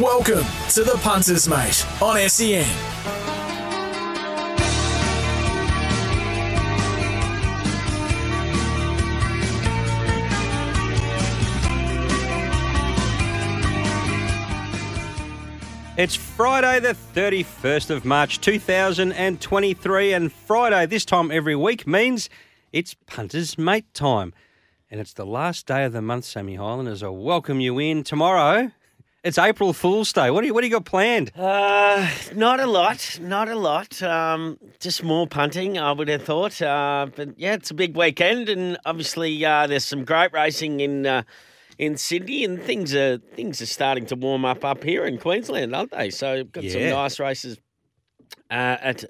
Welcome to the Punters Mate on SEN. It's Friday, the 31st of March 2023, and Friday this time every week means it's Punter's Mate time. And it's the last day of the month, Sammy Highlanders. I welcome you in. Tomorrow, it's April Fool's Day. What do you, what do you got planned? Uh, not a lot, not a lot. Um, just more punting, I would have thought. Uh, but yeah, it's a big weekend, and obviously uh, there's some great racing in uh, in Sydney, and things are things are starting to warm up up here in Queensland, aren't they? So got some nice races uh, at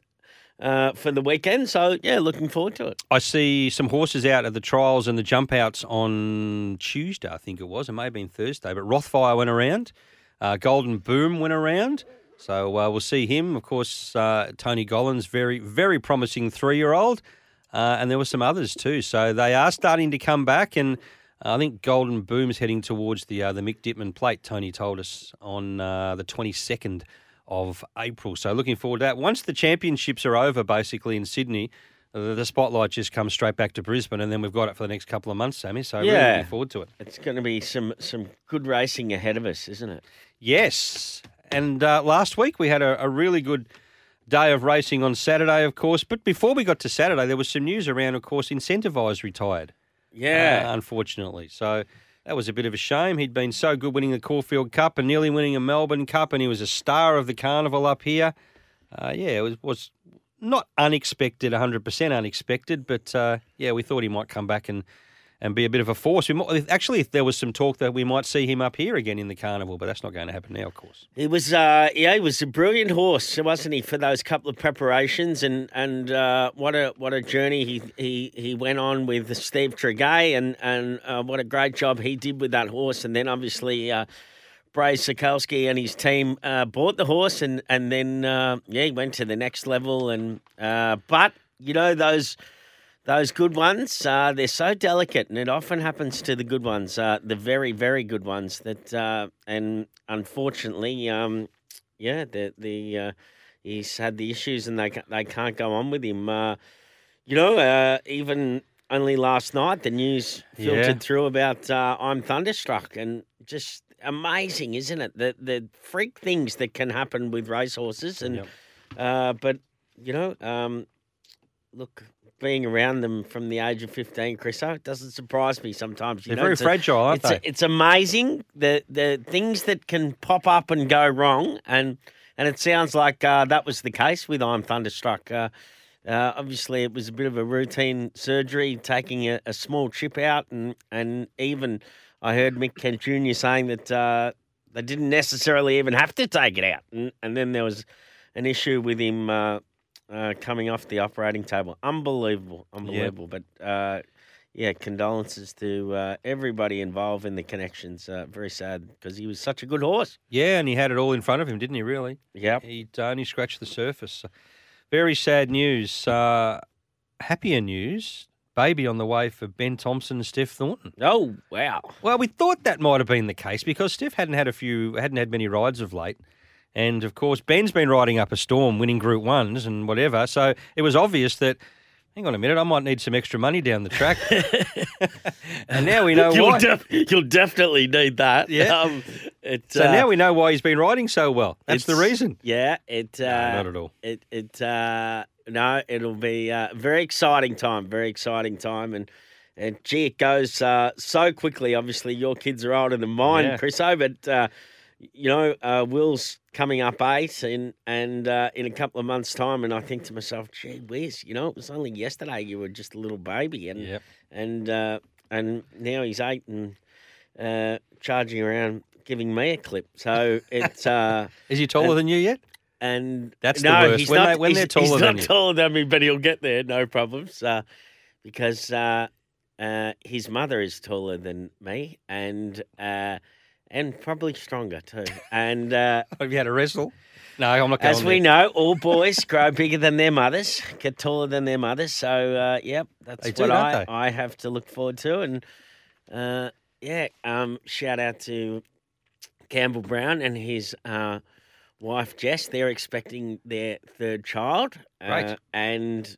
uh, for the weekend. So yeah, looking forward to it. I see some horses out at the trials and the jump outs on Tuesday, I think it was. It may have been Thursday, but Rothfire went around. Uh, Golden Boom went around. So uh, we'll see him. Of course, uh, Tony Gollan, very, very promising three year old. Uh, and there were some others too. So they are starting to come back. And I think Golden Boom's heading towards the uh, the Mick Dittman plate, Tony told us, on uh, the 22nd of April. So looking forward to that. Once the championships are over, basically in Sydney, the, the spotlight just comes straight back to Brisbane, and then we've got it for the next couple of months, Sammy. So really Yeah. looking forward to it. It's going to be some some good racing ahead of us, isn't it? Yes. And uh, last week we had a, a really good day of racing on Saturday, of course. But before we got to Saturday, there was some news around, of course, Incentivise retired. Yeah. uh, unfortunately. So that was a bit of a shame. He'd been so good winning the Caulfield Cup and nearly winning a Melbourne Cup, and he was a star of the carnival up here. Uh, yeah, it was, was not unexpected, 100% unexpected, but uh, yeah, we thought he might come back and, and be a bit of a force. We might, actually, there was some talk that we might see him up here again in the carnival, but that's not going to happen now, of course. He was, uh, yeah, he was a brilliant horse, wasn't he, for those couple of preparations, and and uh, what a what a journey he he, he went on with Steve Tregea, and and uh, what a great job he did with that horse, and then obviously. Uh, Brae Sokolski and his team uh, bought the horse, and and then uh, yeah, he went to the next level. And uh, but you know those those good ones, uh, they're so delicate, and it often happens to the good ones, uh, the very, very good ones. That uh, and unfortunately, um, yeah, the the uh, he's had the issues, and they they can't go on with him. Uh, you know, uh, even only last night, the news filtered Yeah. through about uh, I'm thunderstruck, and just amazing, isn't it? The the freak things that can happen with racehorses, and Yep. uh, but you know, um, look, being around them from the age of 15, Chriso, it doesn't surprise me sometimes. You They're know, very it's a- fragile, aren't it's, they? it's amazing the the things that can pop up and go wrong, and and it sounds like uh, that was the case with I'm Thunderstruck. Uh, uh, obviously, it was a bit of a routine surgery, taking a, a small chip out, and and even I heard Mick Kent Jr. saying that uh, they didn't necessarily even have to take it out, and, and then there was an issue with him. Uh, coming off the operating table, unbelievable, unbelievable. But uh, yeah, condolences to uh, everybody involved in the connections. Uh, very sad because he was such a good horse. Yeah, and he had it all in front of him, didn't he, really? Yeah. He'd only scratched the surface. Very sad news. Uh, happier news. Baby on the way for Ben Thompson and Steph Thornton. Oh wow. Well, we thought that might have been the case because Steph hadn't had a few, hadn't had many rides of late, and of course Ben's been riding up a storm, winning Group Ones and whatever. So it was obvious that. Hang on a minute, I might need some extra money down the track. and now we know you'll, why. def- you'll definitely need that. Yeah. Um, it, so uh, now we know why he's been riding so well. That's the reason. Yeah. It. Uh, No, not at all. It. It. Uh, no. It'll be a very exciting time. Very exciting time, and and gee, it goes uh, so quickly. Obviously, your kids are older than mine, Yeah. Chriso, but. You know, uh, Will's coming up eight, and and uh, in a couple of months' time, and I think to myself, "Gee whiz, you know, it was only yesterday you were just a little baby, and Yep. and uh, and now he's eight and uh, charging around, giving me a clip. So it's uh, Is he taller and- than you yet? and That's the no, worst. he's When not, they- when he's, they're he's taller than not you. taller than me, but he'll get there, no problems. Uh, because uh, uh, his mother is taller than me, and uh, and probably stronger too. And uh, Have you had a wrestle? No, I'm not going as we there. know, all boys grow bigger than their mothers, get taller than their mothers. So, uh, yep, that's They what don't I. I have to look forward to. And uh, yeah, um, shout out to Campbell Brown and his uh, wife Jess. They're expecting their third child. Right. Uh, and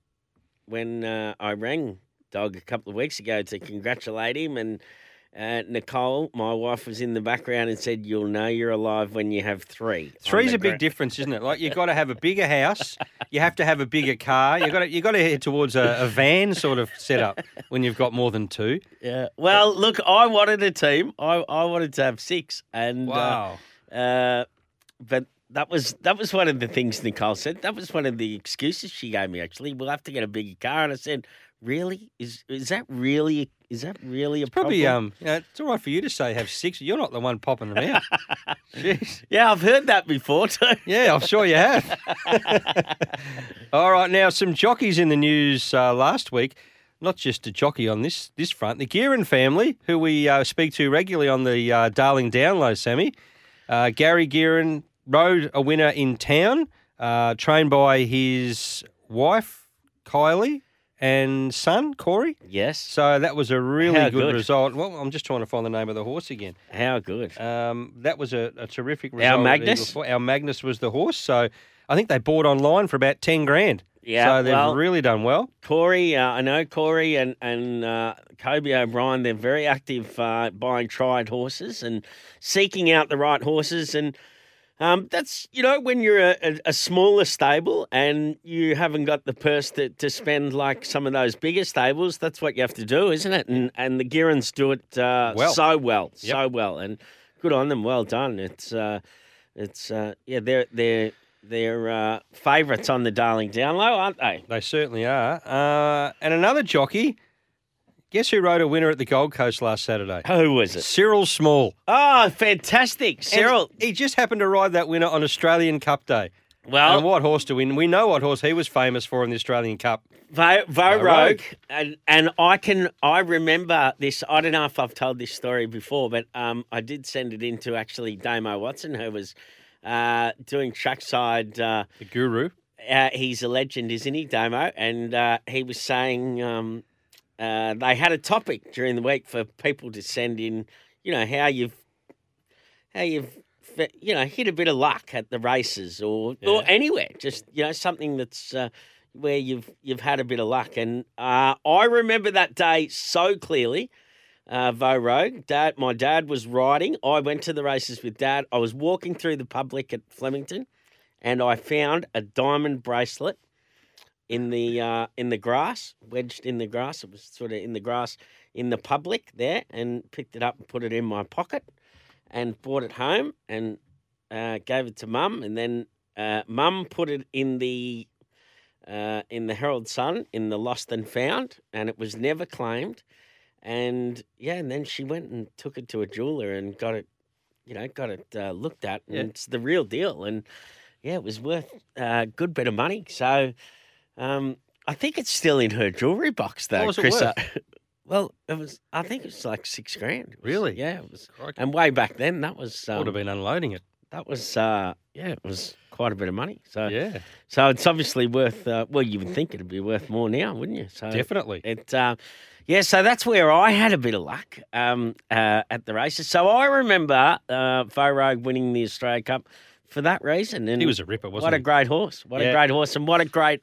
when uh, I rang Dog a couple of weeks ago to congratulate him, and uh, Nicole, my wife, was in the background and said, "You'll know you're alive when you have three. Three's a big difference, isn't it? Like you've got to have a bigger house, you have to have a bigger car, you got to you got to head towards a, a van sort of setup when you've got more than two. Yeah. Well, look, I wanted a team. I, I wanted to have six, and Wow. uh, uh, but that was that was one of the things Nicole said. That was one of the excuses she gave me. Actually, we'll have to get a bigger car, and I said, "Really? Is is that really is that really a Probably problem?" um, you know, it's all right for you to say have six. You're not the one popping them out. Jeez. Yeah, I've heard that before too. Yeah, I'm sure you have. All right, now some jockeys in the news uh, last week. Not just a jockey on this this front. The Geran family, who we uh, speak to regularly on the uh, Darling Download, Sammy. Uh, Gary Geran rode a winner in town, uh, trained by his wife Kylie and son Corey. Yes. So that was a really good, good. result. Well, I'm just trying to find the name of the horse again. How good. Um, that was a, a terrific result. at Magnus? Our Magnus was the horse. So I think they bought online for about 10 grand. Yeah, So they've well- really done well. Corey, uh, I know Corey and and uh, Kobe O'Brien. They're very active uh, buying tried horses and seeking out the right horses. And um, that's you know when you're a, a, smaller stable and you haven't got the purse to, to spend like some of those bigger stables. That's what you have to do, isn't it? And and the Gerans do it uh, Well. so well, Yep. so well, and good on them. Well done. It's uh, it's uh, yeah, they're they're they're uh, favourites on the Darling Down Low, aren't they? They certainly are. Uh, and another jockey. Guess who rode a winner at the Gold Coast last Saturday? Who was it? Cyril Small. Oh, fantastic. And Cyril. He just happened to ride that winner on Australian Cup Day. Well, and what horse do we We know what horse he was famous for in the Australian Cup. Vo, Vo Vo Rogue, Rogue. and and I can I remember this. I don't know if I've told this story before, but um, I did send it in to actually Damo Watson, who was uh, doing trackside. Uh, The guru. uh, he's a legend, isn't he, Damo? And uh, he was saying um, uh, they had a topic during the week for people to send in. You know how you've how you've you know hit a bit of luck at the races or or anywhere. Just you know something that's. Uh, where you've you've had a bit of luck, and uh, I remember that day so clearly. Uh, Vo Rogue, Dad, my dad was riding. I went to the races with Dad. I was walking through the public at Flemington, and I found a diamond bracelet in the uh, in the grass, wedged in the grass. It was sort of in the grass in the public there, and picked it up and put it in my pocket, and brought it home and uh, gave it to Mum, and then uh, Mum put it in the uh, in the Herald Sun in the Lost and Found, and it was never claimed. And yeah, and then she went and took it to a jeweler and got it, you know, got it uh, looked at, and Yeah. it's the real deal. And yeah, it was worth a good bit of money. So um, I think it's still in her jewelry box, though, was it Chris. worth? well, it was. I think it was like six grand. It was- Really? Yeah, it was. Crikey. And way back then, that was Would um, have been unloading it. that was uh, yeah, it was quite a bit of money. So Yeah, so it's obviously worth. Uh, well, you would think it'd be worth more now, wouldn't you? So definitely. it. Uh, yeah, so that's where I had a bit of luck um, uh, at the races. So I remember uh, Rogue winning the Australia Cup for that reason. And He was a ripper, wasn't what a he? great horse! What a Yeah. great horse, and what a great,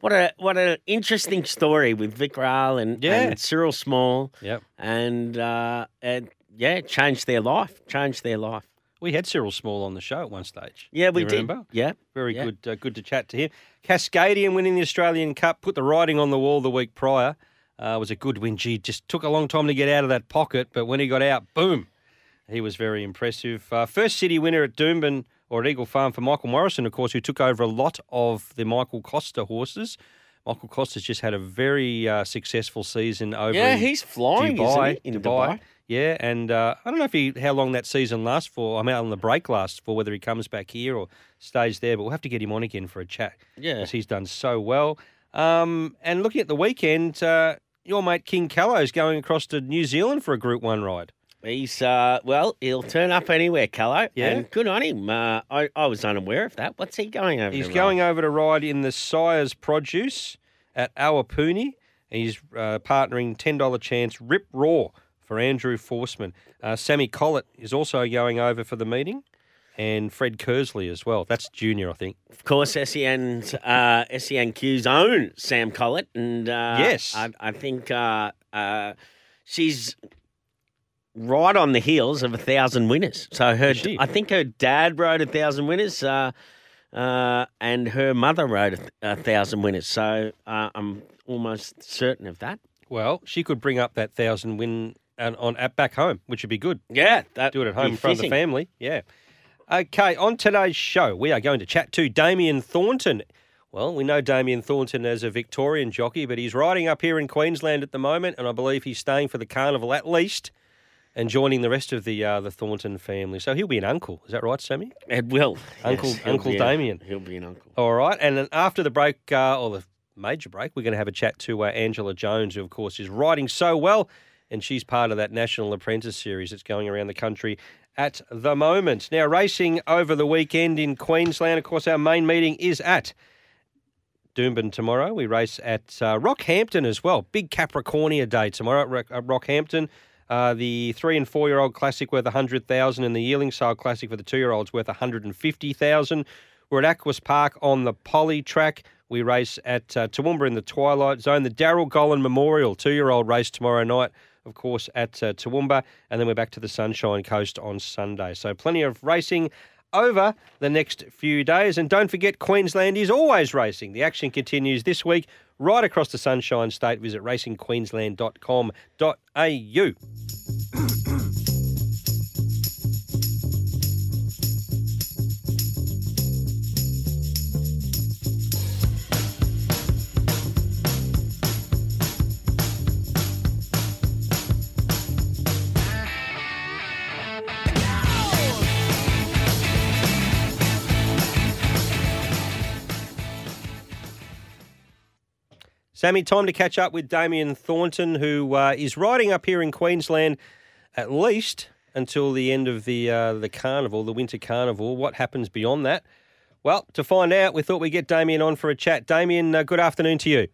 what a what an interesting story with Vic Rail and, Yeah. and Cyril Small, Yep. and uh, and yeah, changed their life. Changed their life. We had Cyril Small on the show at one stage. Yeah, we did. remember? Yeah, Very Yeah. good, uh, good to chat to him. Cascadian winning the Australian Cup, put the writing on the wall the week prior. Uh, was a good win. Gee, just took a long time to get out of that pocket, but when he got out, boom, he was very impressive. Uh, first city winner at Doomben or at Eagle Farm for Michael Morrison, of course, who took over a lot of the Michael Costa horses. Michael Costa's just had a very uh, successful season over. yeah, he's flying, Dubai, he? In Dubai. Dubai. Yeah, and uh, I don't know if he how long that season lasts for. I'm out on the break lasts for whether he comes back here or stays there. But we'll have to get him on again for a chat. Yeah. because he's done so well. Um, and looking at the weekend, uh, your mate King Callow is going across to New Zealand for a Group One ride. He's uh, well, he'll turn up anywhere, Callow. Yeah. and good on him. Uh, I I was unaware of that. What's he going over? He's going over to ride in the Sire's Produce at Awapuni. He's uh, partnering ten dollar chance Rip Raw for Andrew Forsman. Uh, Sammy Collett is also going over for the meeting, and Fred Kersley as well. That's junior, I think. Of course, SEN's uh, SENQ's own Sam Collett, and uh, Yes. I, I think uh, uh, she's right on the heels of a thousand winners. So her, she? I think her dad rode a thousand winners, uh, uh, and her mother rode a, a thousand winners. So uh, I'm almost certain of that. Well, she could bring up that thousand win on, on at back home, which would be good. Yeah, that Do it at home in front of the family. Yeah. Okay, on today's show, we are going to chat to Damien Thornton. Well, we know Damien Thornton as a Victorian jockey, but he's riding up here in Queensland at the moment, and I believe he's staying for the carnival at least, and joining the rest of the uh, the Thornton family. So he'll be an uncle. Is that right, Sammy? It will. Uncle- he'll Uncle be a- Damien. he'll be an uncle. All right, and then after the break, uh, or the major break, we're going to have a chat to uh, Angela Jones, who of course is riding so well, and she's part of that National Apprentice Series that's going around the country at the moment. Now, racing over the weekend in Queensland. Of course, our main meeting is at Doomben tomorrow. We race at uh, Rockhampton as well. Big Capricornia Day tomorrow at Rockhampton. Uh, the three and four year old classic worth 100000 and the yearling sale classic for the two year olds worth 150000 We're at Aquas Park on the Poly track. We race at uh, Toowoomba in the Twilight Zone. The Daryl Golan Memorial two year old race tomorrow night, of course, at uh, Toowoomba. And then we're back to the Sunshine Coast on Sunday. So plenty of racing over the next few days. And don't forget, Queensland is always racing. The action continues this week right across the Sunshine State. Visit racingqueensland.com.au. Sammy, time to catch up with Damien Thornton, who uh, is riding up here in Queensland at least until the end of the uh, the carnival, the winter carnival. What happens beyond that? Well, to find out, we thought we'd get Damien on for a chat. Damien, uh, good afternoon to you.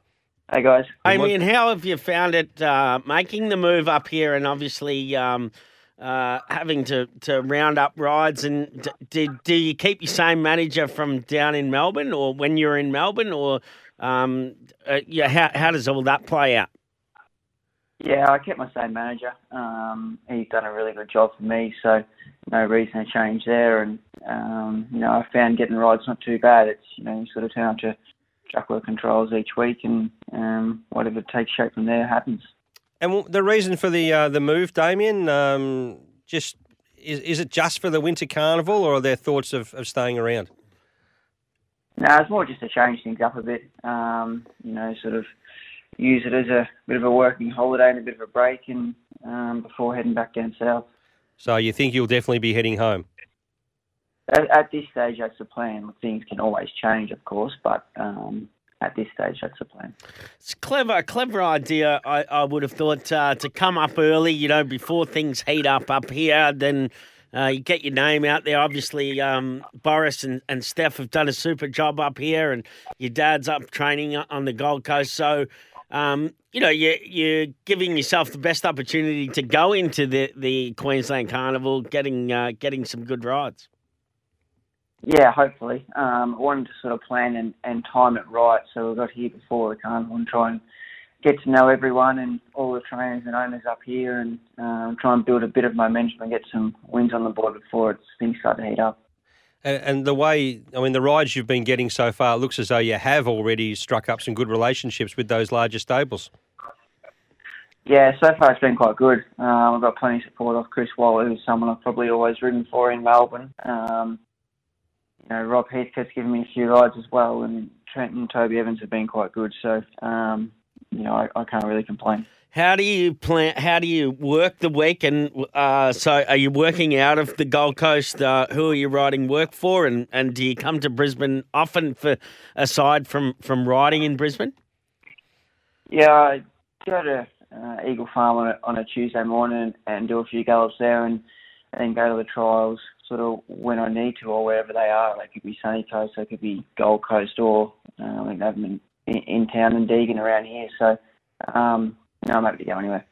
Hey guys. Damien, how have you found it uh, making the move up here and obviously um, uh, having to, to round up rides? And d- did do you keep your same manager from down in Melbourne or when you're in Melbourne? Or um, uh, yeah, how, how does all that play out? Yeah, I kept my same manager. Um, he's done a really good job for me, so no reason to change there. And um, you know, I found getting rides not too bad. It's you know, you sort of turn up to Juckler controls each week, and um, whatever takes shape from there happens. And the reason for the uh, the move, Damien, um, just is, is it just for the winter carnival, or are there thoughts of, of staying around? No, it's more just to change things up a bit. Um, you know, sort of use it as a bit of a working holiday and a bit of a break, and um, before heading back down south. So you think you'll definitely be heading home? At, at this stage, that's the plan. Things can always change, of course, but um, at this stage, that's the plan. It's clever, clever idea. I, I would have thought uh, to come up early, you know, before things heat up up here. Then uh, you get your name out there. Obviously, um, Boris and, and Steph have done a super job up here, and your dad's up training on the Gold Coast. So, um, you know, you, you're giving yourself the best opportunity to go into the, the Queensland Carnival, getting uh, getting some good rides. Yeah, hopefully. Um, I wanted to sort of plan and, and time it right, so we got here before the carnival and try and get to know everyone and all the trainers and owners up here, and um, try and build a bit of momentum and get some wins on the board before it's, things start to heat up. And, and the way, I mean, the rides you've been getting so far, it looks as though you have already struck up some good relationships with those larger stables. Yeah, so far it's been quite good. Um, I've got plenty of support off Chris Waller, who's someone I've probably always ridden for in Melbourne. Um, you know, Rob Heathcote's given me a few rides as well, and Trent and Toby Evans have been quite good. So, um, you know, I, I can't really complain. How do you plan? How do you work the week? And uh, so, are you working out of the Gold Coast? Uh, who are you riding work for? And, and do you come to Brisbane often for aside from from riding in Brisbane? Yeah, I go to uh, Eagle Farm on a, on a Tuesday morning and do a few gallops there, and, and go to the trials sort of when I need to or wherever they are. They could be Sunny Coast, they could be Gold Coast, or uh, I think they have them in, in town and Deagon around here. So, um, no, I'm happy to go anywhere.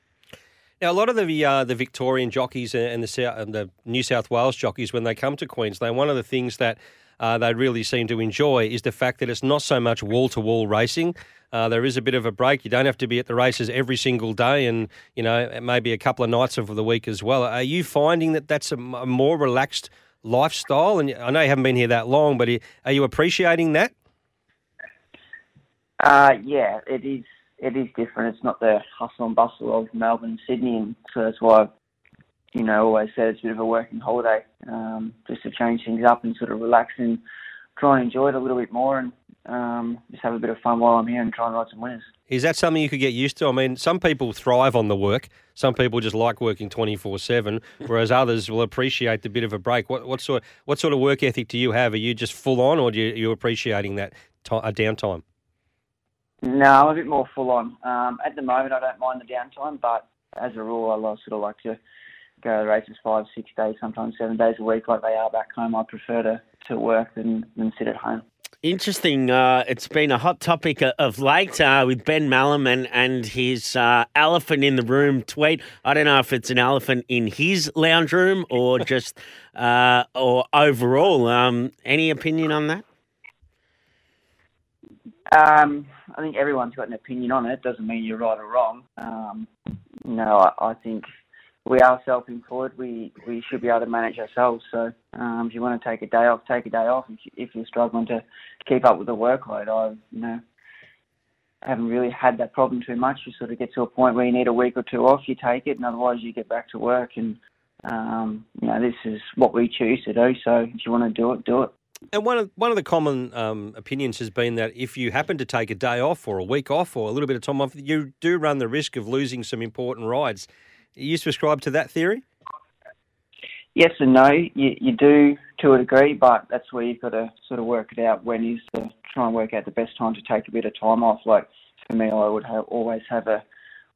Now, a lot of the uh, the Victorian jockeys and the South, and the New South Wales jockeys, when they come to Queensland, one of the things that uh, they really seem to enjoy is the fact that it's not so much wall to wall racing. Uh, there is a bit of a break. You don't have to be at the races every single day, and you know maybe a couple of nights of the week as well. Are you finding that that's a, a more relaxed lifestyle? And I know you haven't been here that long, but are you appreciating that? Uh, yeah, it is. It is different. It's not the hustle and bustle of Melbourne Sydney, and so that's why you know, always said it's a bit of a working holiday, um, just to change things up and sort of relax and try and enjoy it a little bit more and um, just have a bit of fun while I'm here and try and ride some winners. Is that something you could get used to? I mean, some people thrive on the work. Some people just like working twenty four seven, whereas others will appreciate the bit of a break. What, what sort what sort of work ethic do you have? Are you just full on, or do you, are you appreciating that t- downtime? No, I'm a bit more full on. Um, at the moment, I don't mind the downtime, but as a rule, I sort of like to go to races five, six days, sometimes seven days a week like they are back home. I prefer to, to work than, than sit at home. Interesting. Uh, it's been a hot topic of late uh, with Ben Melham and, and his uh, elephant in the room tweet. I don't know if it's an elephant in his lounge room or just uh, or overall. Um, any opinion on that? Um, I think everyone's got an opinion on it. Doesn't mean you're right or wrong. Um, no, I, I think we are self-employed. We we should be able to manage ourselves. So um, if you want to take a day off, take a day off. If, you, you're struggling to keep up with the workload, I you know haven't really had that problem too much. You sort of get to a point where you need a week or two off, you take it, and otherwise you get back to work. And um, you know this is what we choose to do. So if you want to do it, do it. And one of one of the common um, opinions has been that if you happen to take a day off or a week off or a little bit of time off, you do run the risk of losing some important rides. You subscribe to that theory? Yes and no. You, you do to a degree, but that's where you've got to sort of work it out when is to try and work out the best time to take a bit of time off. Like for me, I would have, always have a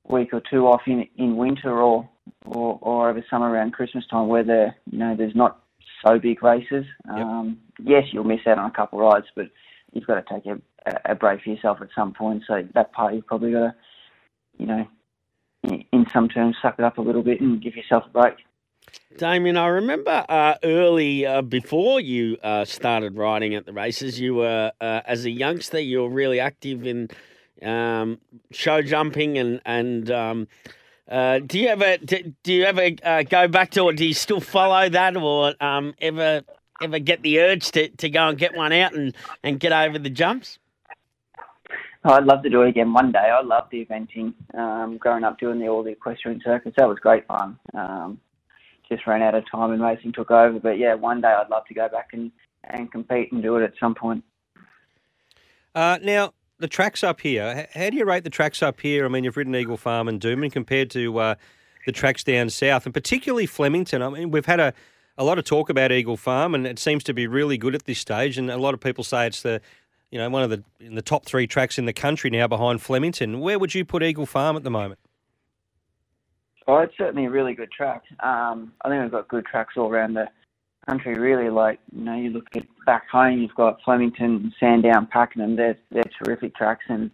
week or two off in in winter or, or or over summer around Christmas time where there you know there's not so big races. Yep. Um, yes, you'll miss out on a couple of rides, but you've got to take a, a break for yourself at some point. So that part you've probably got to you know in some terms, suck it up a little bit and give yourself a break. Damien, I remember uh, early uh, before you uh, started riding at the races, you were uh, as a youngster, you were really active in um, show jumping and and. Um, uh, do you ever do, do you ever uh, go back to it? Do you still follow that, or um, ever ever get the urge to, to go and get one out and, and get over the jumps? I'd love to do it again one day. I love the eventing. Um, growing up doing the all the equestrian circuits, that was great fun. Um, just ran out of time and racing took over. But yeah, one day I'd love to go back and, and compete and do it at some point. Uh, now, the tracks up here, how do you rate the tracks up here? I mean, you've ridden Eagle Farm and Doomben compared to uh, the tracks down south, and particularly Flemington. I mean, we've had a, a lot of talk about Eagle Farm, and it seems to be really good at this stage. And a lot of people say it's the you know, one of the in the top three tracks in the country now behind Flemington. Where would you put Eagle Farm at the moment? Oh, it's certainly a really good track. Um, I think we've got good tracks all around the country. Really, like you know, you look at back home, you've got Flemington, Sandown, Pakenham. They're they're terrific tracks, and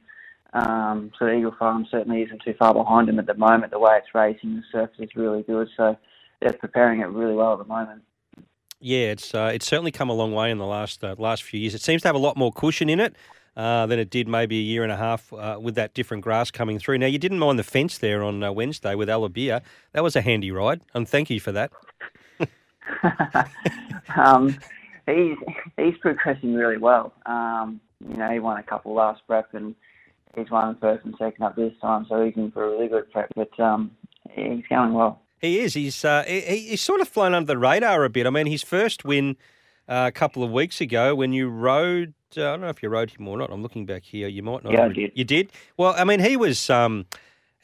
um, so Eagle Farm certainly isn't too far behind them at the moment. The way it's racing, the surface is really good, so they're preparing it really well at the moment. Yeah, it's uh, it's certainly come a long way in the last uh, last few years. It seems to have a lot more cushion in it uh, than it did maybe a year and a half uh, with that different grass coming through. Now you didn't mind the fence there on uh, Wednesday with Alabia. That was a handy ride, and thank you for that. um, he's he's progressing really well. Um, you know, he won a couple last prep, and he's won first and second up this time, so he's in for a really good prep. But um, he's going well. He is. He's uh, he, he's sort of flown under the radar a bit. I mean, his first win uh, a couple of weeks ago when you rode. Uh, I don't know if you rode him or not. I'm looking back here. You might not. Yeah, I did. You did. Well, I mean, he was um,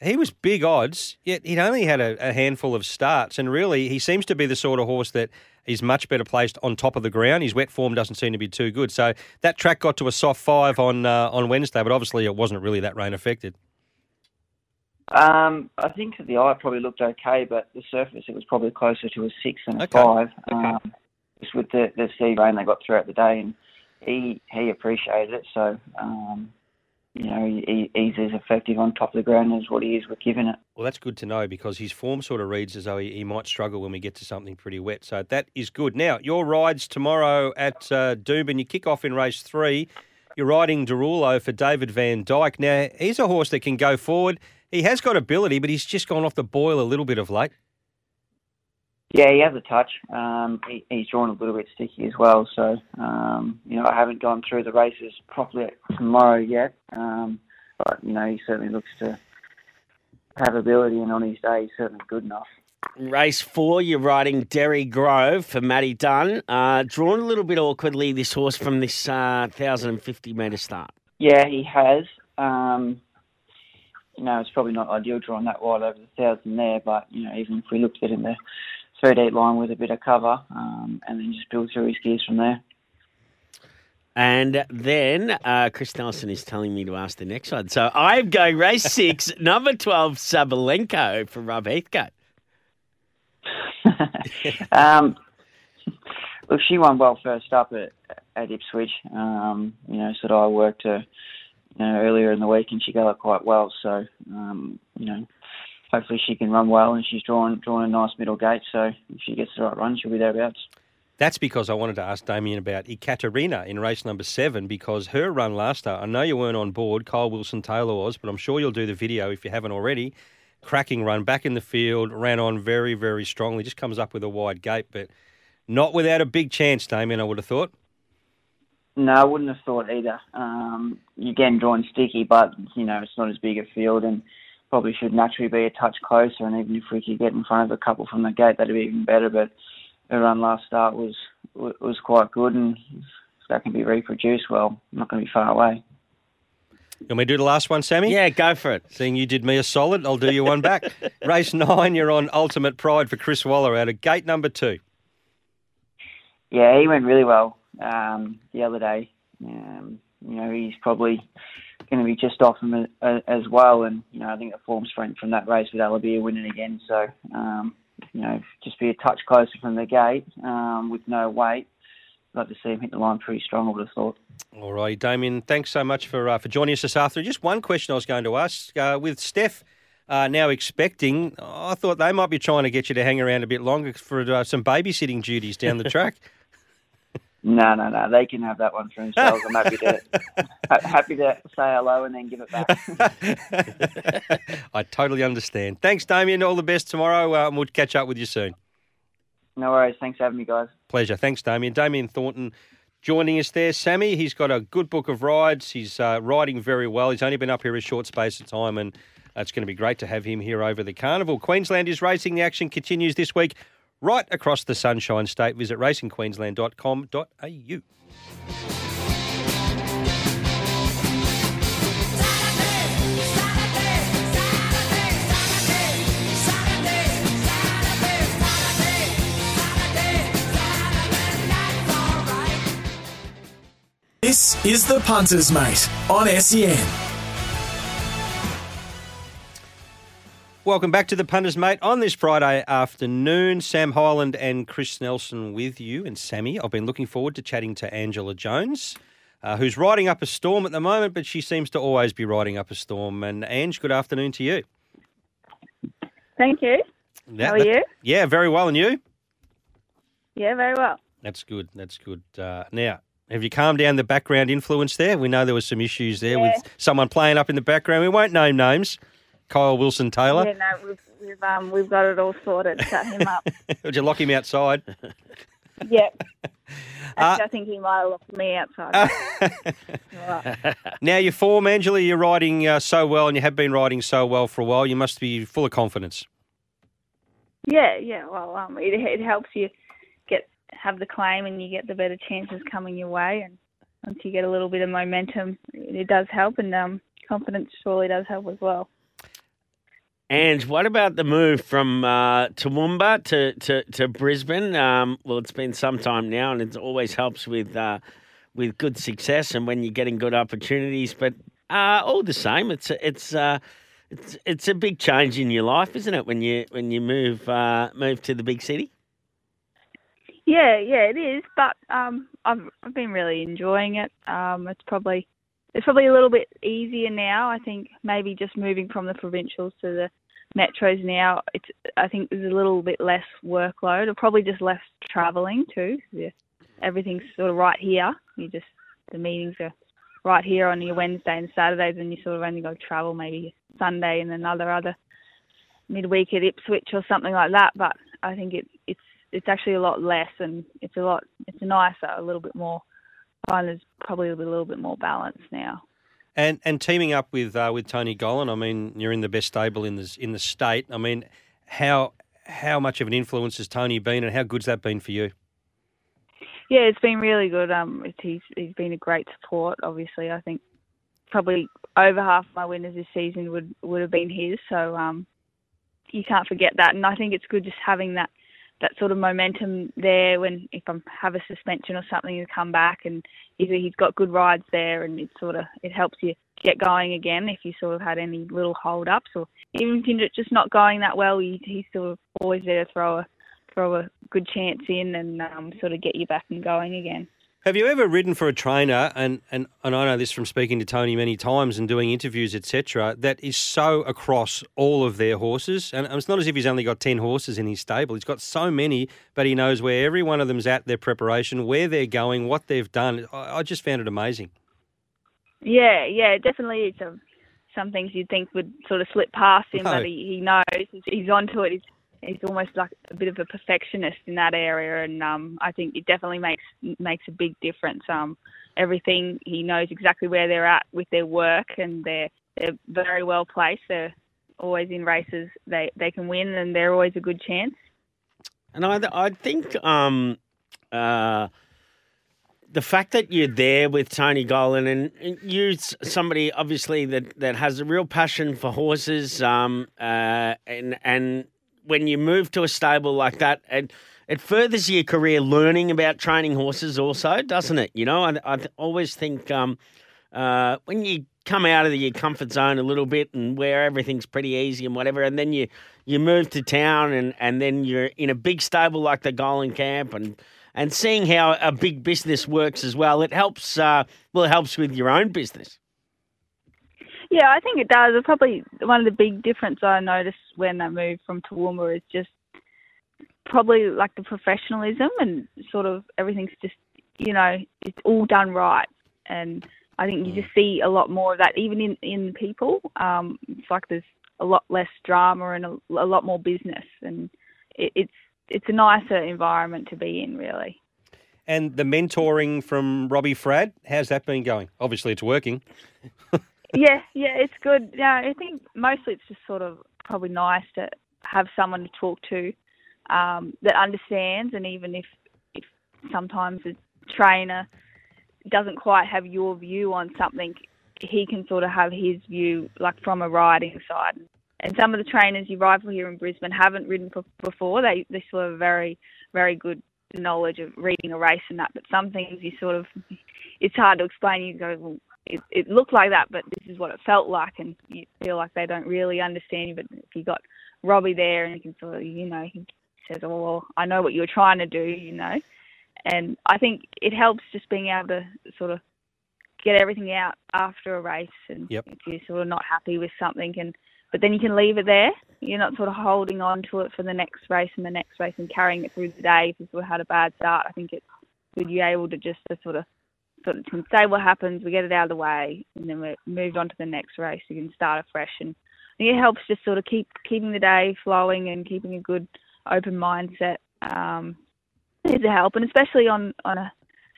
he was big odds. Yet he'd only had a, a, handful of starts, and really, he seems to be the sort of horse that is much better placed on top of the ground. His wet form doesn't seem to be too good. So that track got to a soft five on uh, on Wednesday, but obviously it wasn't really that rain affected. Um, I think the eye probably looked okay, but the surface it was probably closer to a six than a okay. five. Okay. Um, just with the the sea rain they got throughout the day, and he he appreciated it. So um, you know, he, he's as effective on top of the ground as what he is with giving it. Well, that's good to know because his form sort of reads as though he, he might struggle when we get to something pretty wet. So that is good. Now, your rides tomorrow at uh, Doomben, you kick off in race three. You're riding Derulo for David Vandyke. Now, he's a horse that can go forward. He has got ability, but he's just gone off the boil a little bit of late. Yeah, he has a touch. Um, he, he's drawn a little bit sticky as well. So, um, you know, I haven't gone through the races properly tomorrow yet. Um, but, you know, he certainly looks to have ability, and on his day, he's certainly good enough. Race four, you're riding Derry Grove for Matty Dunn. Uh, drawn a little bit awkwardly, this horse from this uh, 1,050 metre start. Yeah, he has. Um, you know, it's probably not ideal drawing that wide over the thousand there, but you know, even if we looked at it in the third eight line with a bit of cover, um, and then just build through his gears from there. And then uh, Chris Nelson is telling me to ask the next one. So I'm going race six, number 12, Sabalenko for Rob Heathcote. um, look, she won well first up at, at Ipswich. Um, you know, so I worked her you know, earlier in the week and she got up quite well. So, um, you know, hopefully she can run well and she's drawn drawn a nice middle gate. So if she gets the right run, she'll be thereabouts. That's because I wanted to ask Damien about Ekaterina in race number seven because her run last start, I know you weren't on board, Kyle Wilson Taylor was, but I'm sure you'll do the video if you haven't already. Cracking run back in the field, ran on very, very strongly, just comes up with a wide gate, but not without a big chance, Damien, I would have thought. No, I wouldn't have thought either. Um, you're getting drawn sticky, but, you know, it's not as big a field and probably should naturally be a touch closer. And even if we could get in front of a couple from the gate, that'd be even better. But her run last start was was quite good, and if that can be reproduced, well, I'm not going to be far away. You want me to do the last one, Sammy? Yeah, go for it. Seeing you did me a solid, I'll do you one back. Race nine, you're on Ultimate Pride for Chris Waller out of gate number two. Yeah, he went really well um, the other day. Um, you know, he's probably going to be just off him as well, and you know, I think the form strength from that race with Alabia winning again. So, um, you know, just be a touch closer from the gate um, with no weight. I'd like to see him hit the line pretty strong. I would have thought. All right, Damien. Thanks so much for uh, for joining us this afternoon. Just one question I was going to ask uh, with Steph. Uh, now expecting, I thought they might be trying to get you to hang around a bit longer for uh, some babysitting duties down the track. No, no, no. They can have that one for themselves. I'm happy to happy to say hello and then give it back. I totally understand. Thanks, Damien. All the best tomorrow. Uh, we'll catch up with you soon. No worries. Thanks for having me, guys. Pleasure. Thanks, Damien. Damien Thornton joining us there. Sammy, he's got a good book of rides. He's uh, riding very well. He's only been up here a short space of time, and it's going to be great to have him here over the carnival. Queensland is racing. The action continues this week right across the Sunshine State. Visit racingqueensland.com.au. This is the Punters Mate on SEN. Welcome back to the Punters Mate on this Friday afternoon. Sam Hyland and Chris Nelson with you. And Sammy, I've been looking forward to chatting to Angela Jones, uh, who's riding up a storm at the moment, but she seems to always be riding up a storm. And Ange, good afternoon to you. Thank you. That, How are you? Yeah, very well. And you? Yeah, very well. That's good. That's good. Uh, now, have you calmed down the background influence there? We know there was some issues there yeah. with someone playing up in the background. We won't name names. Kyle Wilson Taylor. Yeah, no, we've we've, um, we've got it all sorted. Shut him up. Would you lock him outside? yep. Uh, Actually, uh, I think he might have locked me outside. right. Now, your form, Angela, you're riding uh, so well, and you have been riding so well for a while. You must be full of confidence. Yeah, yeah. Well, um, it, it helps you get have the claim, and you get the better chances coming your way. And once you get a little bit of momentum, it, it does help, and um, confidence surely does help as well. And what about the move from uh, Toowoomba to, to, to Brisbane? Um, well, it's been some time now, and it always helps with uh, with good success and when you're getting good opportunities. But uh, all the same, it's it's uh, it's it's a big change in your life, isn't it? When you when you move uh, move to the big city. Yeah, yeah, it is. But um, I've I've been really enjoying it. Um, it's probably it's probably a little bit easier now. I think maybe just moving from the provincials to the metros now, it's I think there's a little bit less workload, or probably just less travelling too. Yeah, everything's sort of right here. You just the meetings are right here on your Wednesday and Saturdays, and you sort of only go travel maybe Sunday and another other midweek at Ipswich or something like that. But I think it, it's it's actually a lot less, and it's a lot it's nicer, a little bit more. Of probably a little bit more balanced now. And and teaming up with uh, with Tony Gollan, I mean, you're in the best stable in the in the state. I mean, how how much of an influence has Tony been, and how good's that been for you? Yeah, it's been really good. Um, he's he's been a great support. Obviously, I think probably over half my winners this season would would have been his. So um, you can't forget that. And I think it's good just having that that sort of momentum there when if I have a suspension or something you come back and he's got good rides there and it sort of it helps you get going again if you sort of had any little hold ups or even if you're just not going that well he, he's sort of always there to throw a throw a good chance in and um, sort of get you back and going again. Have you ever ridden for a trainer, and, and, and I know this from speaking to Tony many times and doing interviews, etc., that is so across all of their horses? And it's not as if he's only got 10 horses in his stable. He's got so many, but he knows where every one of them's at, their preparation, where they're going, what they've done. I, I just found it amazing. Yeah, yeah, definitely. It's some things you'd think would sort of slip past him, no. but he, he knows. He's onto it. He's he's almost like a bit of a perfectionist in that area, and um, I think it definitely makes makes a big difference. Um, everything he knows exactly where they're at with their work, and they're they're very well placed. They're always in races they they can win, and they're always a good chance. And I I think um, uh, the fact that you're there with Tony Gollan and, and you somebody obviously that, that has a real passion for horses um, uh, and and when you move to a stable like that, and it furthers your career learning about training horses, also, doesn't it? You know, I, I always think um, uh, when you come out of your comfort zone a little bit and where everything's pretty easy and whatever, and then you you move to town and, and then you're in a big stable like the Gollan Camp and and seeing how a big business works as well, it helps. Uh, well, it helps with your own business. Yeah, I think it does. It's probably one of the big differences I noticed when I moved from Toowoomba is just probably like the professionalism and sort of everything's just you know it's all done right and I think you just see a lot more of that even in in people. Um, it's like there's a lot less drama and a, a lot more business and it, it's it's a nicer environment to be in really. And the mentoring from Robbie Fradd, how's that been going? Obviously, it's working. yeah, yeah, it's good. Yeah, I think mostly it's just sort of probably nice to have someone to talk to um, that understands, and even if if sometimes a trainer doesn't quite have your view on something, he can sort of have his view, like from a riding side. And some of the trainers you ride for here in Brisbane haven't ridden before. They they sort of very very good knowledge of reading a race and that. But some things you sort of it's hard to explain. You go, well, it, it looked like that, but this is what it felt like, and you feel like they don't really understand you. But if you got Robbie there, and he can sort of, you know, he says, "Oh, well, I know what you were trying to do," you know, and I think it helps just being able to sort of get everything out after a race, and yep. if you're sort of not happy with something, and but then you can leave it there. You're not sort of holding on to it for the next race and the next race and carrying it through the day if you sort of had a bad start. I think it's good you're able to just to sort of sort of can say what happens, we get it out of the way, and then we're moved on to the next race. You can start afresh, and it helps just sort of keep keeping the day flowing and keeping a good open mindset. Um, is a help, and especially on on a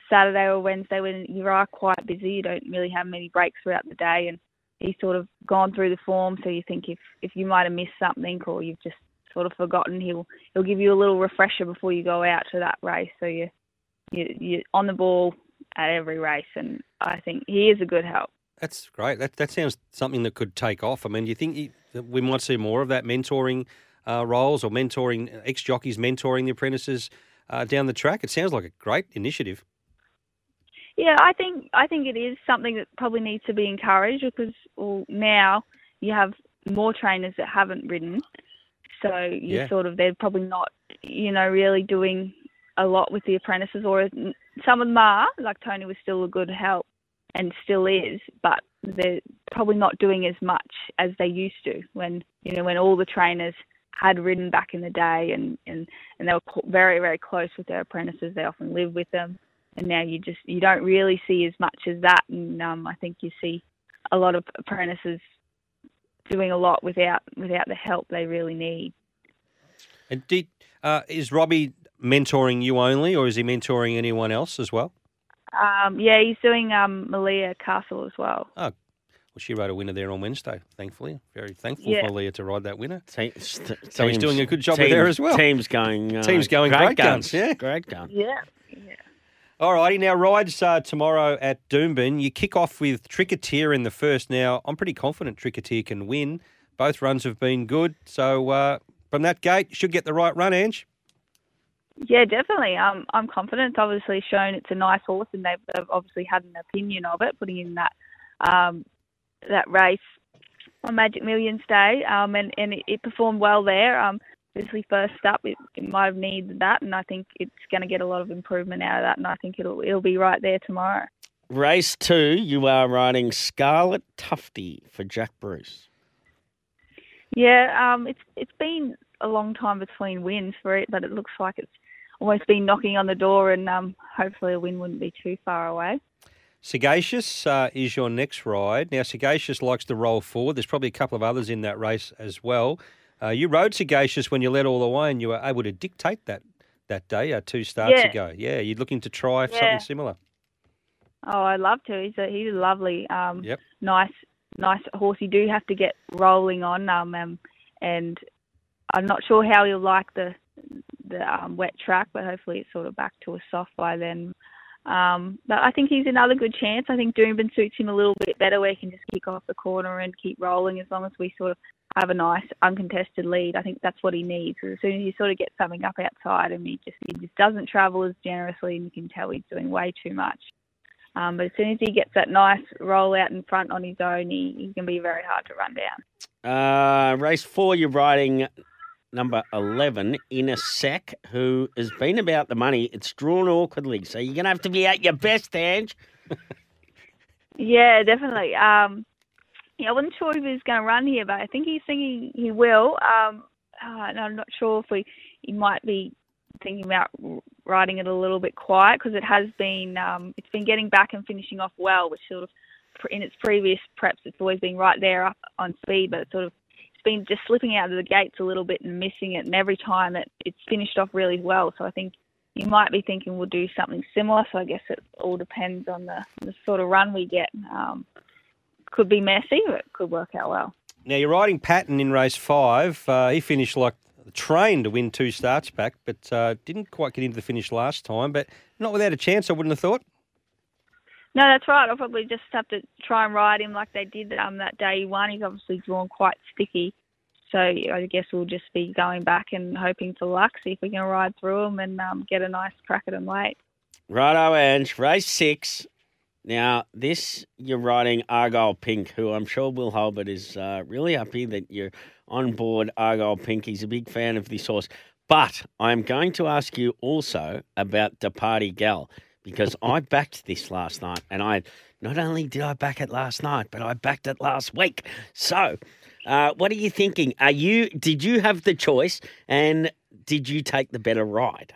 Saturday or Wednesday when you are quite busy, you don't really have many breaks throughout the day, and he's sort of gone through the form, so you think if if you might have missed something or you've just sort of forgotten, he'll he'll give you a little refresher before you go out to that race, so you you you're on the ball at every race, and I think he is a good help. That's great. That that sounds something that could take off. I mean, do you think he, we might see more of that mentoring uh, roles or mentoring ex jockeys mentoring the apprentices uh, down the track? It sounds like a great initiative. Yeah, I think I think it is something that probably needs to be encouraged because well, now you have more trainers that haven't ridden, so you yeah. sort of they're probably not you know really doing a lot with the apprentices, or some of them are. Like Tony was still a good help and still is, but they're probably not doing as much as they used to when you know when all the trainers had ridden back in the day and and and they were very very close with their apprentices. They often live with them, and now you just you don't really see as much as that. And um, I think you see a lot of apprentices doing a lot without without the help they really need. And did uh, is Robbie mentoring you only, or is he mentoring anyone else as well? Um, yeah, he's doing um, Malia Castle as well. Oh, well, she rode a winner there on Wednesday, thankfully. Very thankful Yeah. for Malia to ride that winner. Te- So he's doing a good job with there as well. Team's going. Uh, Team's going great guns, yeah. great guns. Yeah. All righty, now rides uh, tomorrow at Doomben. You kick off with Tricketeer in the first. Now, I'm pretty confident Tricketeer can win. Both runs have been good. So uh, from that gate, you should get the right run, Ange. Yeah, definitely. Um, I'm confident. It's obviously shown it's a nice horse, and they've, obviously had an opinion of it, putting in that um, that race on Magic Millions Day, um, and and it, it performed well there. Um, obviously, first up, it, it might have needed that, and I think it's going to get a lot of improvement out of that, and I think it'll it'll be right there tomorrow. Race two, you are riding Scarlet Tufty for Jack Bruce. Yeah, um, it's it's been a long time between wins for it, but it looks like it's almost been knocking on the door, and um, hopefully a win wouldn't be too far away. Sagacious uh, is your next ride. Now, Sagacious likes to roll forward. There's probably a couple of others in that race as well. Uh, you rode Sagacious when you led all the way, and you were able to dictate that that day, uh, two starts Yeah. ago. Yeah, you're looking to try Yeah. something similar. Oh, I'd love to. He's a he's a lovely, um, Yep. nice nice horse. You do have to get rolling on, um, um, and I'm not sure how he'll like the the um, wet track, but hopefully it's sort of back to a soft by then. Um, but I think he's another good chance. I think Doomben suits him a little bit better, where he can just kick off the corner and keep rolling as long as we sort of have a nice uncontested lead. I think that's what he needs. As soon as you sort of get something up outside him, he just he just doesn't travel as generously, and you can tell he's doing way too much. Um, but as soon as he gets that nice roll out in front on his own, he, he can be very hard to run down. Uh, race four, you're riding number 11, Inner sack who has been about the money. It's drawn awkwardly, so you're going to have to be at your best, Ange. Yeah, definitely. Um, yeah, I wasn't sure if he was going to run here, but I think he's thinking he will. Um, uh, and I'm not sure if we he might be thinking about riding it a little bit quiet because it has been um, it's been getting back and finishing off well, which sort of in its previous preps it's always been right there up on speed, but it's sort of been just slipping out of the gates a little bit and missing it, and every time it it's finished off really well. So I think you might be thinking we'll do something similar. So I guess it all depends on the, the sort of run we get. Um, could be messy, but it could work out well. Now, you're riding Patton in race five. Uh, he finished like a train to win two starts back, but uh, didn't quite get into the finish last time. But not without a chance, I wouldn't have thought. No, that's right. I'll probably just have to try and ride him like they did um, that day won. He's obviously drawn quite sticky. So I guess we'll just be going back and hoping for luck, see if we can ride through him and um, get a nice crack at him late. Righto, Ange. Race six. Now, this you're riding Argyle Pink, who I'm sure Will Holbert is uh, really happy that you're on board Argyle Pink. He's a big fan of this horse. But I'm going to ask you also about the Party Gal because I backed this last night, and I not only did I back it last night, but I backed it last week. So, uh, what are you thinking? Are you did you have the choice, and did you take the better ride?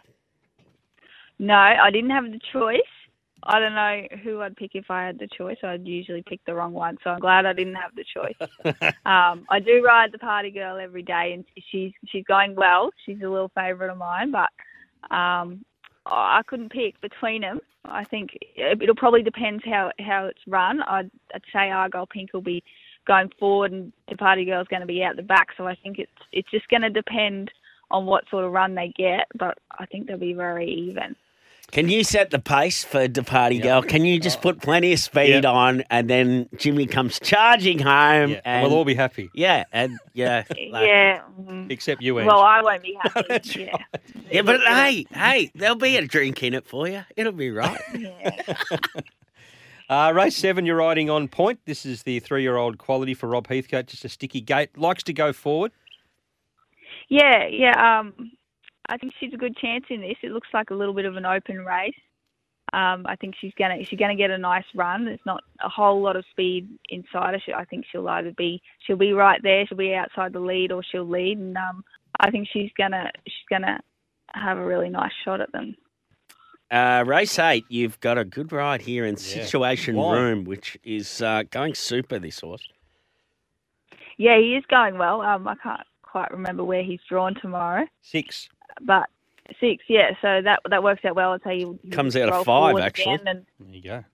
No, I didn't have the choice. I don't know who I'd pick if I had the choice. I'd usually pick the wrong one, so I'm glad I didn't have the choice. um, I do ride the party girl every day, and she's she's going well. She's a little favourite of mine, but um, I couldn't pick between them. I think it'll probably depend how how it's run. I'd, I'd say Argyle Pink will be going forward, and the party girl's going to be out the back. So I think it's it's just going to depend on what sort of run they get, but I think they'll be very even. Can you set the pace for the party girl? Can you just put plenty of speed Yeah. on, and then Jimmy comes charging home, Yeah, and we'll all be happy, yeah, and yeah, like- yeah. mm. except you, Ange. Well, I won't be happy. That's yeah. yeah. But hey, hey, there'll be a drink in it for you. It'll be right. yeah. Uh, race seven, you're riding on point. This is the three-year-old quality for Rob Heathcote. Just a sticky gate. Likes to go forward. Yeah, yeah. Um, I think she's a good chance in this. It looks like a little bit of an open race. Um, I think she's gonna she's gonna get a nice run. There's not a whole lot of speed inside her. She, I think she'll either be she'll be right there, she'll be outside the lead, or she'll lead. And um, I think she's gonna she's gonna have a really nice shot at them. Uh, race eight, you've got a good ride here in Situation Why? Room, which is uh, going super. This horse. Yeah, he is going well. Um, I can't quite remember where he's drawn tomorrow, Six. But six. Yeah, so that that works out well. It's how say you Comes out of five, actually. and There you go.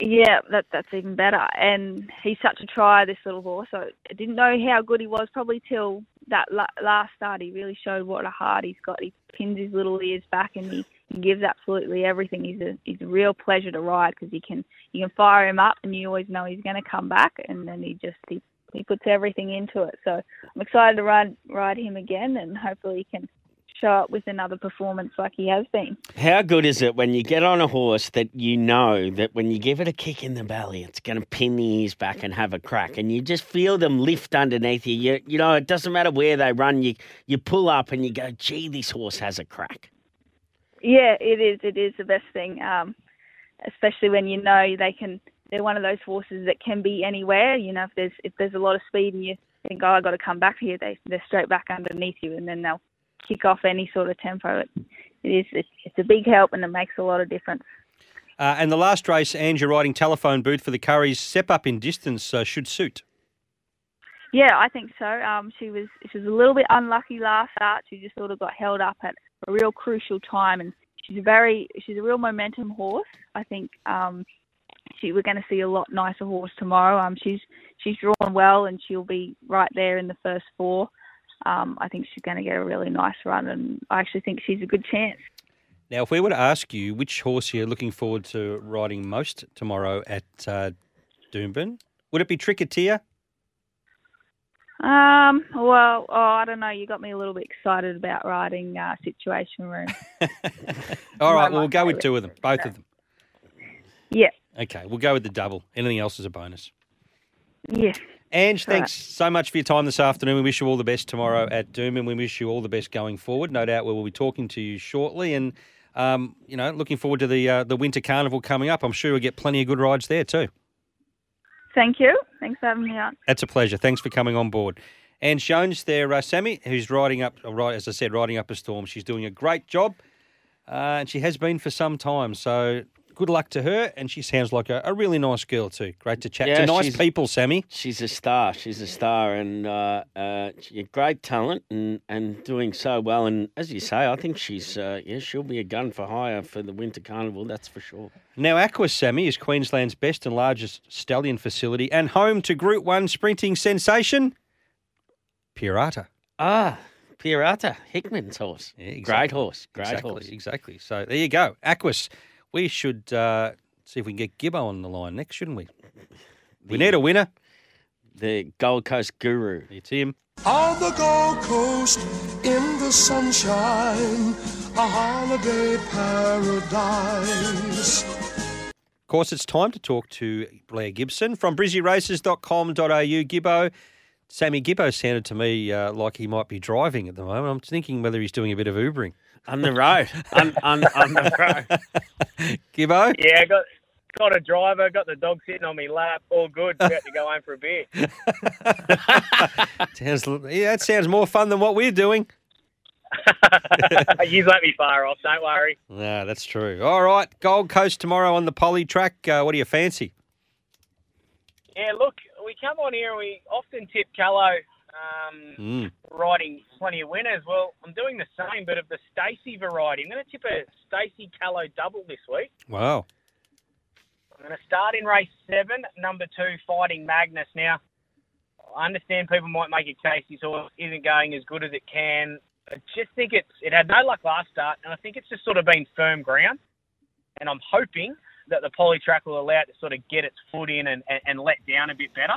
Yeah, that that's even better. And he's such a try, this little horse. So I didn't know how good he was probably till that la- last start. He really showed what a heart he's got. He pins his little ears back and he, he gives absolutely everything. He's a he's a real pleasure to ride because you can you can fire him up and you always know he's going to come back. And then he just he he puts everything into it. So I'm excited to ride ride him again and hopefully he can show up with another performance like he has been. How good is it when you get on a horse that you know that when you give it a kick in the belly, it's going to pin the ears back and have a crack, and you just feel them lift underneath you. You, you know, it doesn't matter where they run. You you pull up and you go, "Gee, this horse has a crack." Yeah, it is. It is the best thing, um, especially when you know they can. They're one of those horses that can be anywhere. You know, if there's if there's a lot of speed and you think, oh, I got to come back here, they they're straight back underneath you, and then they'll kick off any sort of tempo. It, it is. It's, it's a big help, and it makes a lot of difference. Uh, and the last race, Ange, you're riding telephone booth for the Curries. Step up in distance uh, should suit. Yeah, I think so. Um, she was she was a little bit unlucky last start. She just sort of got held up at a real crucial time, and she's a very she's a real momentum horse. I think um, she we're going to see a lot nicer horse tomorrow. Um, she's she's drawn well, and she'll be right there in the first four. Um, I think she's going to get a really nice run, and I actually think she's a good chance. Now, if we were to ask you which horse you're looking forward to riding most tomorrow at uh, Doomben, would it be Tricketeer? Um, well, oh, I don't know. You got me a little bit excited about riding uh, Situation Room. All right, well, we'll go with two of them, both of them. Yeah, Okay, we'll go with the double. Anything else is a bonus. yeah. Ange, All right. thanks so much for your time this afternoon. We wish you all the best tomorrow at Doom, and we wish you all the best going forward. No doubt we will be talking to you shortly, and um, you know, looking forward to the uh, the winter carnival coming up. I'm sure we'll get plenty of good rides there too. Thank you. Thanks for having me on. That's a pleasure. Thanks for coming on board. And Jones there, uh, Sammy, who's riding up, uh, right as I said, riding up a storm. She's doing a great job, uh, and she has been for some time. So good luck to her. And she sounds like a, a really nice girl too. Great to chat Yeah, to nice people, Sammy. She's a star. She's a star, and uh, uh, great talent, and, and doing so well. And as you say, I think she's uh, yeah, she'll be a gun for hire for the Winter Carnival. That's for sure. Now, Aquis Sammy is Queensland's best and largest stallion facility and home to Group 1 sprinting sensation, Pirata. Ah, Pirata Hickman's horse. Yeah, exactly. Great horse. Great exactly, horse. Exactly. So there you go. Aquis. We should uh, see if we can get Gibbo on the line next, shouldn't we? We need a winner. The Gold Coast Guru. It's him. On the Gold Coast, in the sunshine, a holiday paradise. Of course, it's time to talk to Blair Gibson from brizzyraces.com.au. Gibbo. Sammy Gibbo sounded to me uh, like he might be driving at the moment. I'm thinking whether he's doing a bit of Ubering. On the road. on, on, on the road. Gibbo? Yeah, got got a driver, got the dog sitting on my lap, all good. About to go home for a beer. Sounds, yeah, that sounds more fun than what we're doing. you let me far off, don't worry. Yeah, that's true. All right, Gold Coast tomorrow on the poly track. Uh, what do you fancy? Yeah, look, we come on here and we often tip Callow um, Mm. riding plenty of winners. Well, I'm doing the same, but of the Stacey variety. I'm going to tip a Stacey Callow double this week. Wow. I'm going to start in race seven, number two, Fighting Magnus. Now, I understand people might make a case this horse isn't going as good as it can. I just think it's it had no luck last start, and I think it's just sort of been firm ground. And I'm hoping that the poly track will allow it to sort of get its foot in and, and, and let down a bit better.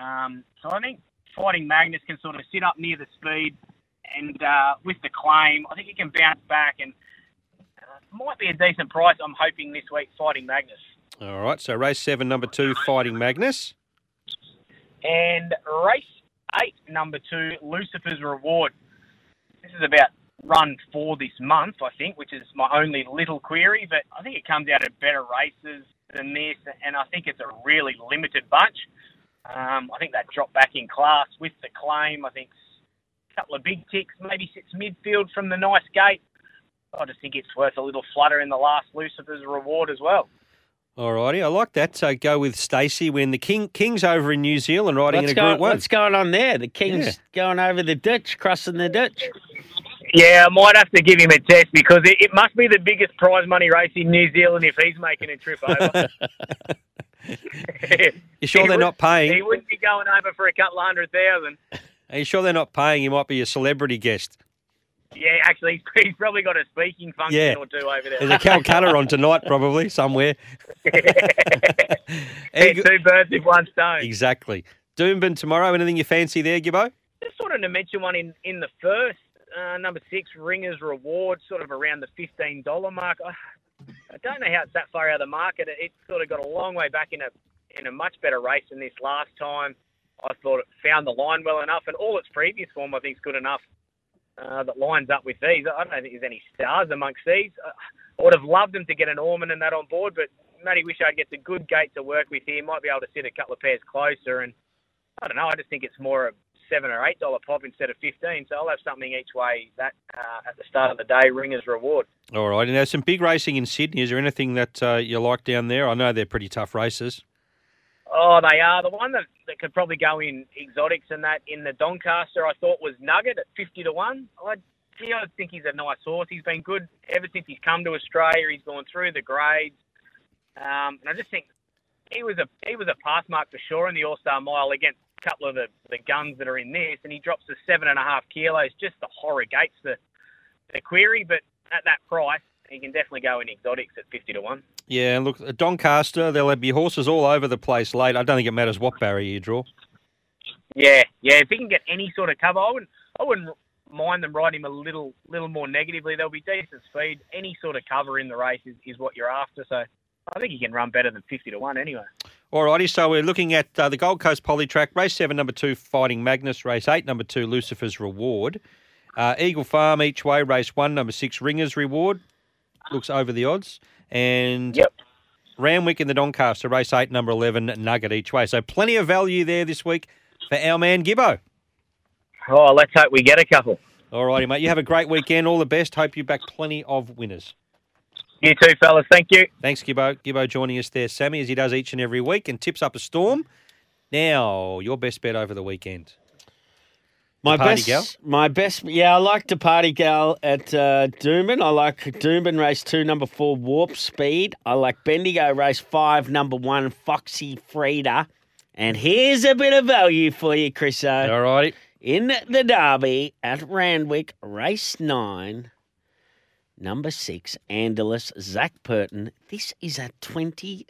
Um, so I think Fighting Magnus can sort of sit up near the speed, and uh, with the claim, I think he can bounce back and uh, might be a decent price. I'm hoping this week, Fighting Magnus. All right, so race seven, number two, Fighting Magnus. And race eight, number two, Lucifer's Reward. This is about run for this month, I think, which is my only little query. But I think it comes out of better races than this, and I think it's a really limited bunch. Um, I think that drop back in class with the claim. I think a couple of big ticks, maybe sits midfield from the nice gate. I just think it's worth a little flutter in the last Lucifer's reward as well. All righty, I like that. So go with Stacey when the King King's over in New Zealand riding What's, in a going, Group One. what's going on there? The King's Yeah. going over the ditch, crossing the ditch. Yeah, I might have to give him a test because it, it must be the biggest prize money race in New Zealand if he's making a trip over. You sure He they're would- not paying? He wouldn't be going over for a couple of hundred thousand. Are you sure they're not paying? He might be a celebrity guest. Yeah, actually, he's, he's probably got a speaking function Yeah. or two over there. There's a Calcutta on tonight, probably somewhere. Hit two birds with one stone. exactly. Doomben tomorrow. Anything you fancy there, Gibbo? Just wanted to mention one in, in the first, uh, number six, Ringers Reward, sort of around the $15 mark. I, I don't know how it's that far out of the market. It, it sort of got a long way back in a in a much better race than this last time. I thought it found the line well enough, and all its previous form I think is good enough uh, that lines up with these. I don't think there's any stars amongst these. Uh, I would have loved them to get an Orman and that on board, but Matty Wishart gets a good gate to work with here. Might be able to sit a couple of pairs closer, and I don't know. I just think it's more seven or eight dollar pop instead of fifteen. So I'll have something each way that uh, at the start of the day, Ringers reward. All right. And there's some big racing in Sydney. Is there anything that uh, you like down there? I know they're pretty tough races. Oh, they are. The one that, that could probably go in exotics and that in the Doncaster, I thought was Nugget at 50 to 1. I, gee, I think he's a nice horse. He's been good ever since he's come to Australia. He's gone through the grades. Um, and I just think he was a he was a pass mark for sure in the All Star Mile against couple of the, the guns that are in this, and he drops to seven and a half kilos. Just the horror gates the the query, but at that price, he can definitely go in exotics at fifty to one. Yeah, look, at Doncaster, there'll be horses all over the place late. I don't think it matters what barrier you draw. Yeah, yeah. If he can get any sort of cover, I wouldn't I wouldn't mind them riding him a little little more negatively. There'll be decent speed. Any sort of cover in the race is, is what you're after. So I think he can run better than fifty to one anyway. Alrighty, so we're looking at uh, the Gold Coast Polytrack, race seven, number two, Fighting Magnus, race eight, number two, Lucifer's Reward. Uh, Eagle Farm each way, race one, number six, Ringer's Reward, looks over the odds. And Yep. Randwick in the Doncaster, race eight, number 11, Nugget each way. So plenty of value there this week for our man Gibbo. Oh, let's hope we get a couple. All righty, mate, you have a great weekend. All the best. Hope you back plenty of winners. You too, fellas. Thank you. Thanks, Gibbo. Gibbo joining us there, Sammy, as he does each and every week and tips up a storm. Now, your best bet over the weekend. My party best, gal? my best, yeah, I like the party gal at uh, Doomben. I like Doomben race two, number four, Warp Speed. I like Bendigo race five, number one, Foxy Frida. And here's a bit of value for you, Chris. Alrighty. In the Derby at Randwick, race nine, number six, Andalus, Zac Purton. This is at $23.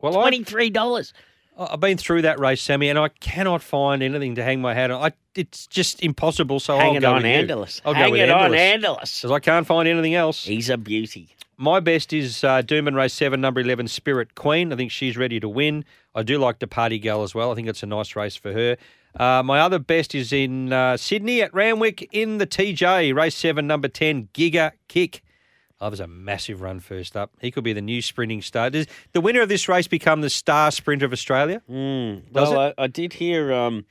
Well, $23. I- I've been through that race, Sammy, and I cannot find anything to hang my hat on. I, it's just impossible. So Hang I'll it go on with you. Andalus. I'll Hang go with it on Andalus. Andalus. Because I can't find anything else. He's a beauty. My best is uh, Doomben Race 7, number 11, Spirit Queen. I think she's ready to win. I do like the Party Gal as well. I think it's a nice race for her. Uh, my other best is in uh, Sydney at Randwick in the TJ, race 7, number 10, Giga Kick. There's a massive run first up. He could be the new sprinting star. Does the winner of this race become the star sprinter of Australia? Mm. Well, I, I did hear um,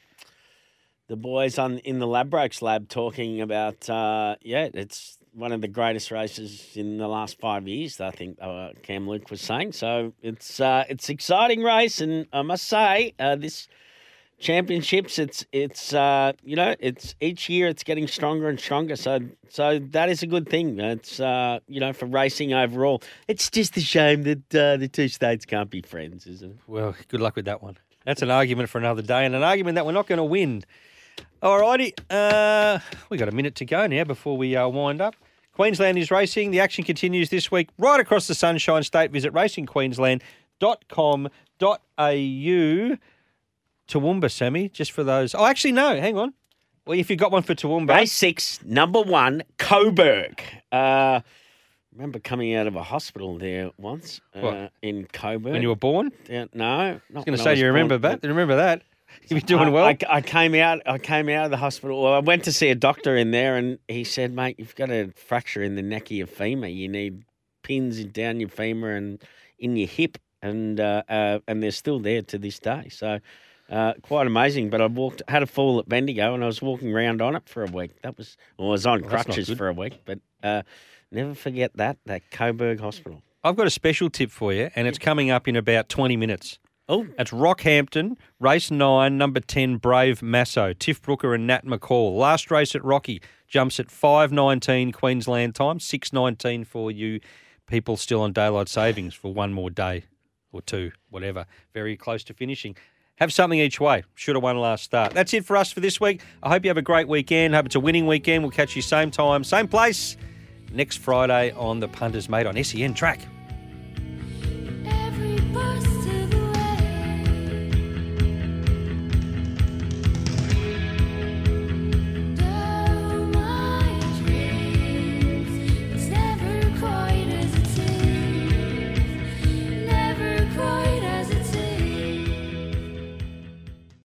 the boys on in the Ladbrokes lab talking about. Uh, yeah, it's one of the greatest races in the last five years. I think uh, Cam Luke was saying. So it's uh, it's exciting race, and I must say uh, this championships. It's it's uh, you know it's each year it's getting stronger and stronger. So so that is a good thing. It's uh, you know for racing overall. It's just a shame that uh, the two states can't be friends, isn't it? Well, good luck with that one. That's an argument for another day, and an argument that we're not going to win. All righty, uh, we got a minute to go now before we uh, wind up. Queensland is racing. The action continues this week right across the Sunshine State. Visit racingqueensland.com.au. Toowoomba, semi, just for those. Oh, actually, no, hang on. Well, if you've got one for Toowoomba. Race six, number one, Coburg. Uh, remember coming out of a hospital there once uh, What? in Coburg. when you were born, Yeah, no, I was going to say, do you remember that? Do you remember that? You be doing I- well. I, I came out. I came out of the hospital. Well, I went to see a doctor in there, and he said, "Mate, you've got a fracture in the neck of your femur. You need pins in- down your femur and in your hip, and uh, uh, and they're still there to this day. So." Uh, quite amazing, but I walked, had a fall at Bendigo, and I was walking around on it for a week. That was, well, I was on Well, crutches for a week, but uh, never forget that that Coburg Hospital. I've got a special tip for you, and it's coming up in about 20 minutes. Oh, It's Rockhampton, race nine, number 10, Brave Masso, Tiff Brooker and Nat McCall. Last race at Rocky jumps at 5.19 Queensland time, 6.19 for you people still on daylight savings for one more day or two, whatever. Very close to finishing. Have something each way. Should have won last start. That's it for us for this week. I hope you have a great weekend. Hope it's a winning weekend. We'll catch you same time, same place next Friday on the Punters Mate on SEN Track.